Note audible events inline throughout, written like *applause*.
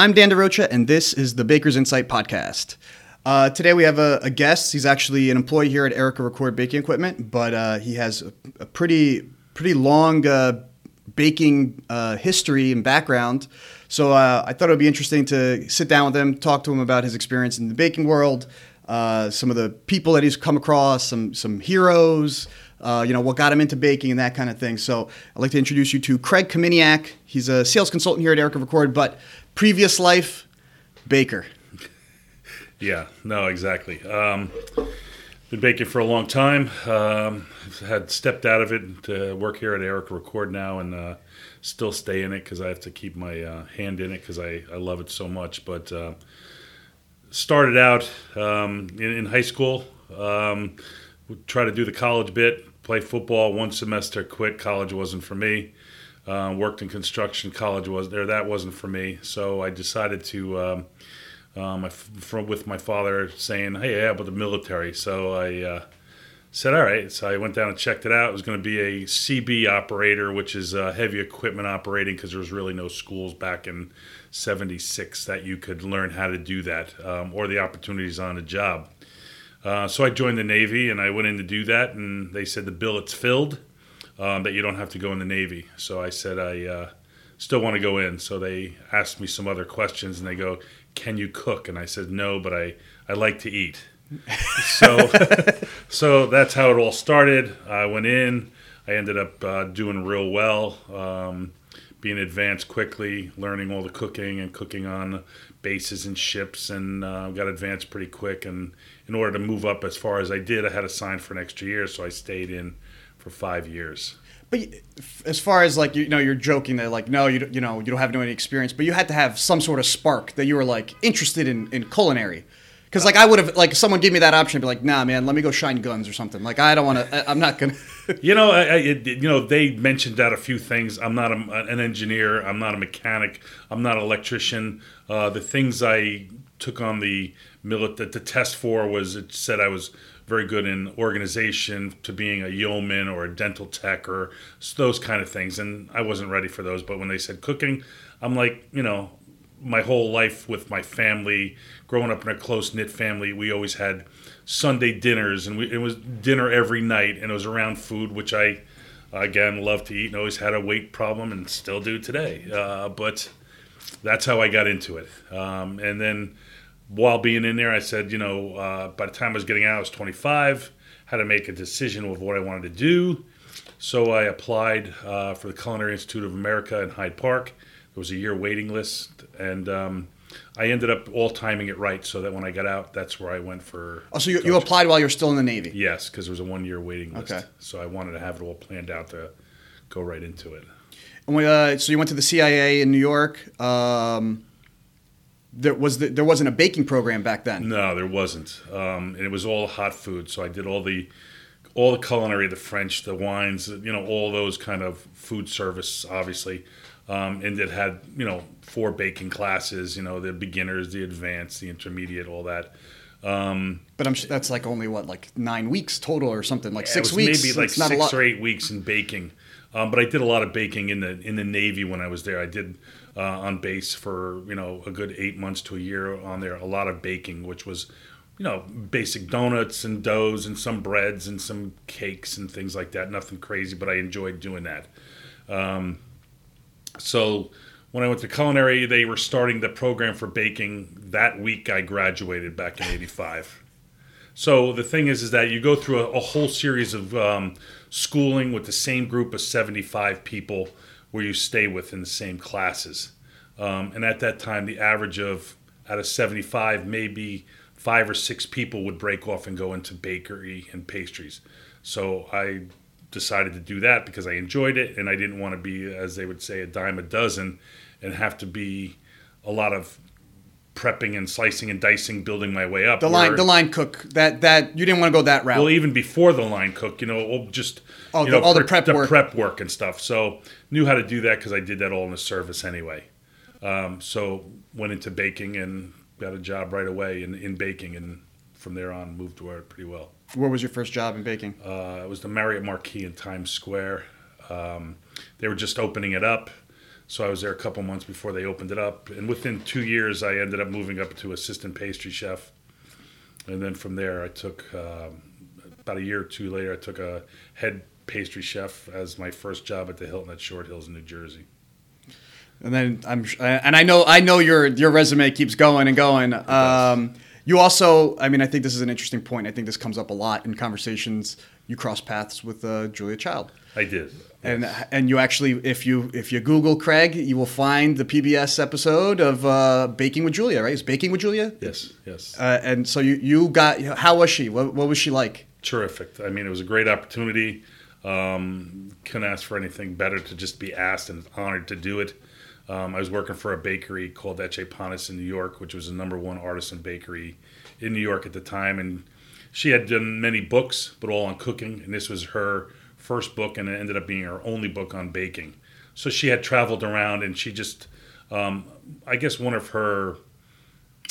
I'm Dan DaRocha, and this is the Baker's Insight Podcast. Uh, today we have a, a, guest. He's actually an employee here at Erika Record Baking Equipment, but uh, he has a, a, pretty pretty long uh, baking uh, history and background. So uh, I thought it would be interesting to sit down with him, talk to him about his experience in the baking world, uh, some of the people that he's come across, some some heroes, uh, you know, what got him into baking and that kind of thing. So I'd like to introduce you to Craig Kominiak. He's a sales consultant here at Erika Record, but previous life, baker. *laughs* Yeah, no, exactly. Um, been baking for a long time. Um, had stepped out of it to work here at Erika Record now and uh, still stay in it because I have to keep my uh, hand in it because I, I love it so much. But uh, started out um, in, in, high school. Um, try to do the college bit, play football one semester, quit. College wasn't for me. Uh, worked in construction. College was there. That wasn't for me. So I decided to, um, um, from, with my father saying, "Hey, yeah, about the military." So I uh, said, "All right." So I went down and checked it out. It was going to be a CB operator, which is uh, heavy equipment operating, because there was really no schools back in '76 that you could learn how to do that, um, or the opportunities on the job. Uh, so I joined the Navy and I went in to do that, and they said the billet's filled, um, that you don't have to go in the Navy. So I said I uh, still want to go in. So they asked me some other questions, and they go, "Can you cook?" And I said, "No, but I I like to eat." *laughs* so so that's how it all started. I went in. I ended up uh, doing real well. Um, being advanced quickly, learning all the cooking and cooking on bases and ships, and uh, got advanced pretty quick. And in order to move up as far as I did, I had to sign for an extra year, so I stayed in for five years. But as far as like you know, you're joking that like no, you you know you don't have any experience, but you had to have some sort of spark that you were like interested in in culinary. Because like I would have like someone gave me that option, I'd be like, nah, man, let me go shine guns or something. Like I don't want to. I'm not gonna. *laughs* you know, I, I, you know, they mentioned out a few things. I'm not a, an engineer. I'm not a mechanic. I'm not an electrician. Uh, the things I took on the military the test for was it said I was very good in organization to being a yeoman or a dental tech or those kind of things, and I wasn't ready for those. But when they said cooking, I'm like, you know, my whole life with my family, growing up in a close knit family, we always had Sunday dinners, and we, it was dinner every night, and it was around food, which I again love to eat, and always had a weight problem, and still do today. Uh, but that's how I got into it, um, and then while being in there, I said, you know, uh, by the time I was getting out, I was 25, had to make a decision of what I wanted to do. So I applied uh, for the Culinary Institute of America in Hyde Park there was a year waiting list, and um, I ended up all timing it right so that when I got out, that's where I went for. Oh, so you, you applied while you're still in the Navy? Yes, because there was a one year waiting list. Okay. So I wanted to have it all planned out to go right into it. And we, uh, so you went to the CIA in New York. Um, there was the, there wasn't a baking program back then. No, there wasn't, um, and it was all hot food. So I did all the all the culinary, the French, the wines, you know, all those kind of food service, obviously um, and it had you know four baking classes. You know the beginners, the advanced, the intermediate, all that. Um, but I'm sure that's like only what like nine weeks total or something like six weeks. Maybe like six or eight weeks in baking. Um, but I did a lot of baking in the in the Navy when I was there. I did uh, on base for you know a good eight months to a year on there. A lot of baking, which was you know basic donuts and doughs and some breads and some cakes and things like that. Nothing crazy, but I enjoyed doing that. Um, so when I went to culinary, they were starting the program for baking that week I graduated back in '85. So the thing is, is that you go through a, a whole series of um, schooling with the same group of 75 people, where you stay with in the same classes. Um, and at that time, the average of out of 75, maybe five or six people would break off and go into bakery and pastries. So I decided to do that because I enjoyed it and I didn't want to be, as they would say, a dime a dozen and have to be a lot of prepping and slicing and dicing, building my way up. The line, the line cook. That that you didn't want to go that route. Well, even before the line cook, you know, just oh, you the, know, all the prep the work. prep work and stuff. So knew how to do that because I did that all in the service anyway. Um, so went into baking and got a job right away in, in baking, and from there on moved to it pretty well. Where was your first job in baking? Uh, it was the Marriott Marquis in Times Square. Um, they were just opening it up, So I was there a couple months before they opened it up, and within two years, I ended up moving up to assistant pastry chef, and then from there, I took um, about a year or two later, I took a head pastry chef as my first job at the Hilton at Short Hills in New Jersey. And then I'm and I know I know your your resume keeps going and going. Um, you also, I mean, I think this is an interesting point. I think this comes up a lot in conversations. You cross paths with uh, Julia Child. I did. And and you actually, if you if you Google Craig, you will find the PBS episode of uh, Baking with Julia. Right? It's Baking with Julia. Yes, yes. Uh, and so you you got how was she? What, what was she like? Terrific. I mean, it was a great opportunity. Um, couldn't ask for anything better to just be asked and honored to do it. Um, I was working for a bakery called Ecce Panis in New York, which was the number one artisan bakery in New York at the time. And she had done many books, but all on cooking. And this was her first book, and it ended up being her only book on baking. So she had traveled around, and she just, um, I guess, one of her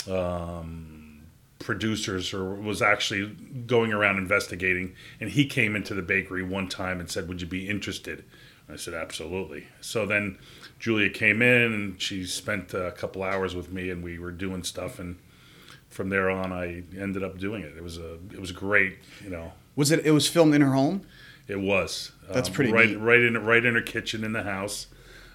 um, producers or was actually going around investigating, and he came into the bakery one time and said, "Would you be interested?" I said, "Absolutely." So then Julia came in, and she spent a couple hours with me, and we were doing stuff, and from there on, I ended up doing it. It was a it was great, you know. Was it? It was filmed in her home. It was. That's um, pretty right, neat. right in right in her kitchen in the house.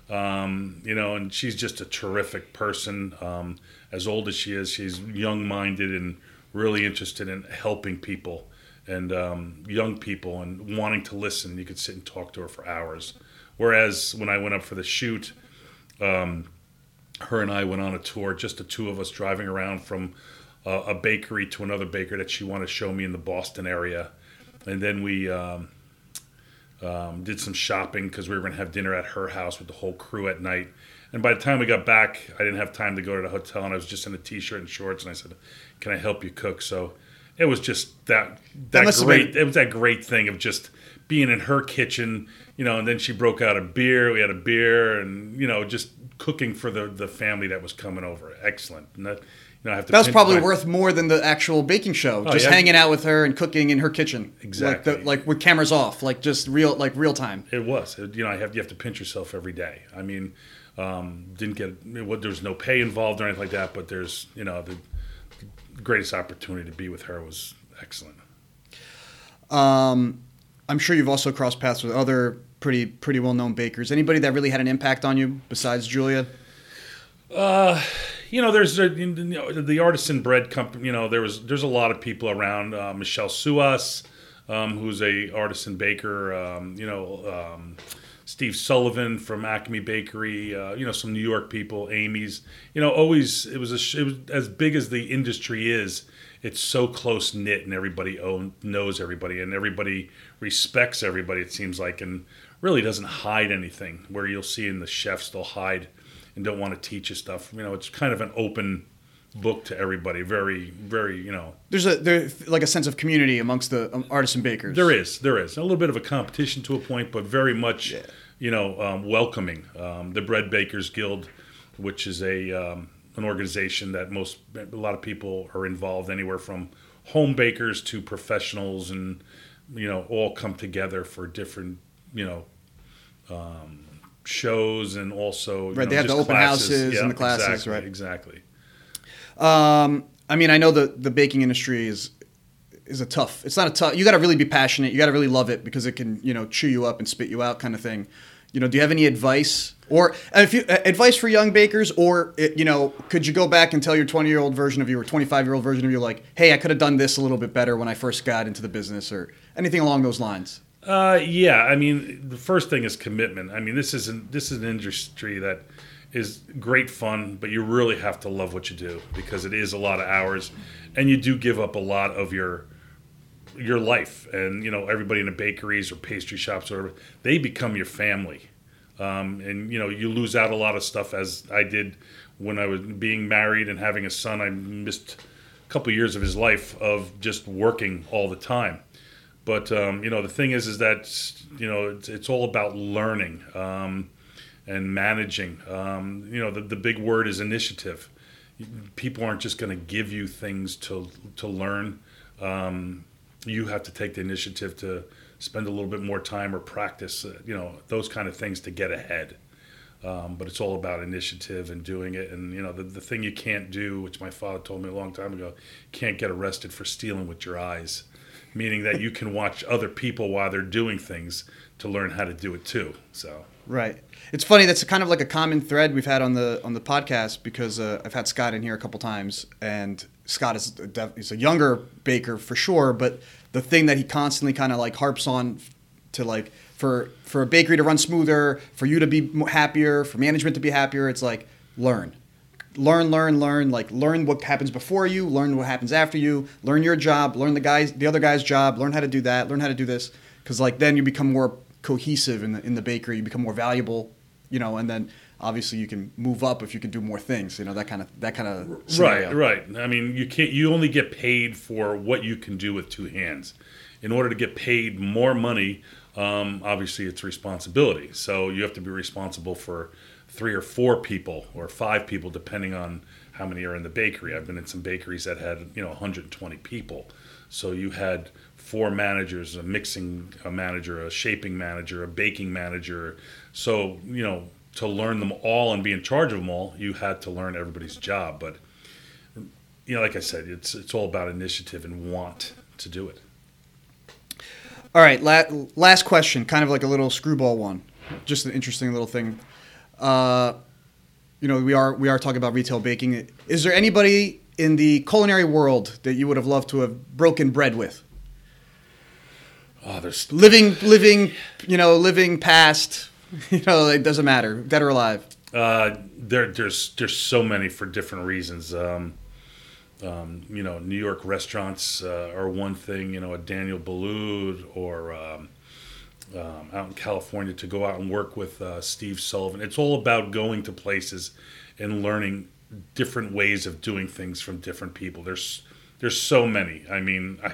Um, you know, and she's just a terrific person. Um, as old as she is, she's young minded and really interested in helping people and um, young people and wanting to listen. You could sit and talk to her for hours. Whereas when I went up for the shoot, um, her and I went on a tour, just the two of us driving around from uh, a bakery to another bakery that she wanted to show me in the Boston area. And then we um, um, did some shopping because we were going to have dinner at her house with the whole crew at night. And by the time we got back, I didn't have time to go to the hotel, and I was just in a t-shirt and shorts. And I said, "Can I help you cook?" So it was just that that, have great. been- It was that great thing of just being in her kitchen, you know. And then she broke out a beer. We had a beer, and you know, just cooking for the the family that was coming over. Excellent. And that, you know, I have to. That was probably my- worth more than the actual baking show. just Oh, yeah. hanging out with her and cooking in her kitchen. Exactly. Like, the, like with cameras off, like just real, like real time. It was. It- you know, I have you have to pinch yourself every day. I mean, um, didn't get what wa- there was no pay involved or anything like that, but there's you know the greatest opportunity to be with her was excellent. Um, I'm sure you've also crossed paths with other pretty pretty well known bakers. Anybody that really had an impact on you besides Julia? You know, there's a, you know, the artisan bread company. You know, there was there's a lot of people around. Uh, Michel Suas, um, who's a artisan baker. Um, you know, um, Steve Sullivan from Acme Bakery. Uh, you know, some New York people. Amy's. You know, always it was a it was as big as the industry is. It's so close knit, and everybody own, knows everybody, and everybody respects everybody. It seems like, and really doesn't hide anything. Where you'll see in the chefs, they'll hide and don't want to teach you stuff. You know, it's kind of an open book to everybody. Very, very, you know, There's a there's like a sense of community amongst the um, artisan bakers. there is, there is a little bit of a competition to a point, but very much, you know, um, welcoming. Um, the Bread Bakers Guild, which is a um, an organization that most a lot of people are involved, anywhere from home bakers to professionals, and you know, all come together for different, you know. Um, shows and also you Right, know, they have the open classes. houses and the classes, exactly, right. exactly Um, I mean, I know the the baking industry is is a tough. It's not a tough. You got to really be passionate. You got to really love it because it can you know chew you up and spit you out kind of thing. You know, do you have any advice or if you uh, advice for young bakers or uh, you know, could you go back and tell your 20 year old version of you or 25 year old version of you like, hey, I could have done this a little bit better when I first got into the business or anything along those lines? Uh, yeah, I mean, the first thing is commitment. I mean, this isn't this is an industry that is great fun, but you really have to love what you do because it is a lot of hours, and you do give up a lot of your your life. And you know, everybody in the bakeries or pastry shops or they become your family. Um, and you know, you lose out a lot of stuff as I did when I was being married and having a son. I missed a couple years of his life of just working all the time but um, you know the thing is is that you know it's, it's all about learning um, and managing. Um, you know the, the big word is initiative. People aren't just going to give you things to to learn. Um, you have to take the initiative to spend a little bit more time or practice uh, you know those kind of things to get ahead. Um, but it's all about initiative and doing it. And you know, the, the thing you can't do, which my father told me a long time ago, can't get arrested for stealing with your eyes, meaning that you can watch other people while they're doing things to learn how to do it too. So Right. It's funny. That's kind of like a common thread we've had on the on the podcast because uh, I've had Scott in here a couple times, and Scott is a, def- he's a younger baker for sure, but the thing that he constantly kind of like harps on to like for for a bakery to run smoother, for you to be happier, for management to be happier, it's like learn. Learn, learn, learn. Like learn what happens before you, learn what happens after you, learn your job, learn the guys, the other guy's job, learn how to do that, learn how to do this, because like then you become more cohesive in the in the bakery, you become more valuable, you know, and then obviously you can move up if you can do more things, you know, that kind of that kind of Right, right. I mean, you can't. You only get paid for what you can do with two hands. In order to get paid more money, um, obviously it's responsibility. So you have to be responsible for three or four people or five people, depending on how many are in the bakery. I've been in some bakeries that had you know 120 people. So you had four managers, a mixing a manager, a shaping manager, a baking manager. So you know to learn them all and be in charge of them all, you had to learn everybody's job. But you know, like I said, it's it's all about initiative and want to do it. All right, la- last question, kind of like a little screwball one, just an interesting little thing. Uh, you know, we are we are talking about retail baking. Is there anybody in the culinary world that you would have loved to have broken bread with? Oh, there's Living, living, you know, living past, *laughs* you know, it doesn't matter, dead or alive. uh, there there's there's so many for different reasons. Um, um, you know, New York restaurants uh, are one thing. You know, a Daniel Boulud or um, um, out in California to go out and work with uh, Steve Sullivan. It's all about going to places and learning different ways of doing things from different people. There's there's so many. I mean, I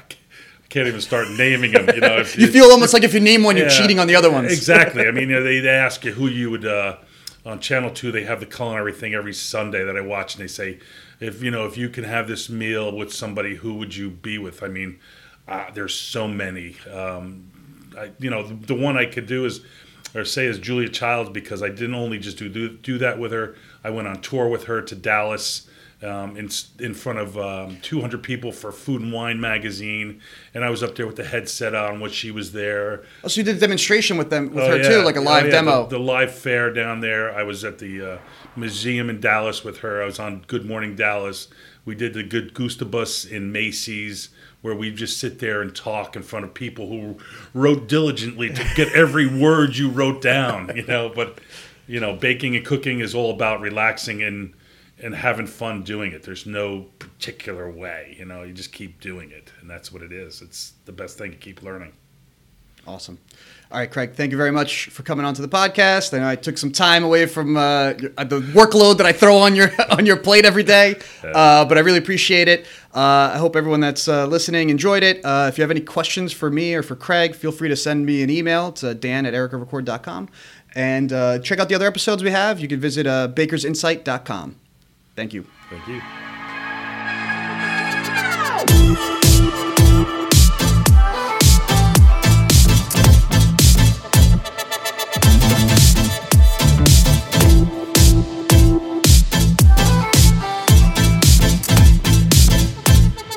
can't even start naming them. You know, if *laughs* You feel almost like if you name one, you're Yeah, cheating on the other ones. Exactly. I *laughs* mean, you know, they, they ask you who you would uh, on Channel Two. They have the culinary thing every Sunday that I watch, and they say, if you know, if you can have this meal with somebody, who would you be with? I mean, uh, there's so many. Um, I, you know, the, the one I could do is, or say is Julia Childs because I didn't only just do do, do that with her. I went on tour with her to Dallas. Um, in in front of um, 200 people for Food and Wine magazine, and I was up there with the headset on when she was there. Oh, so you did a demonstration with them with Oh, her yeah. too, like a Oh, live yeah, demo. The, the live fair down there. I was at the uh, museum in Dallas with her. I was on Good Morning Dallas. We did the Good Gustavus in Macy's, where we just sit there and talk in front of people who wrote diligently to get every *laughs* word you wrote down. You know, but you know, baking and cooking is all about relaxing and and having fun doing it. There's no particular way. You know, you just keep doing it, and that's what it is. It's the best thing to keep learning. Awesome. All right, Craig. Thank you very much for coming on to the podcast. I know I took some time away from uh, the workload that I throw on your *laughs* on your plate every day, uh, but I really appreciate it. Uh, I hope everyone that's uh, listening enjoyed it. Uh, if you have any questions for me or for Craig, feel free to send me an email. Uh, dan at erikarecord.com. And uh, check out the other episodes we have. You can visit uh, bakersinsight.com. Thank you. Thank you.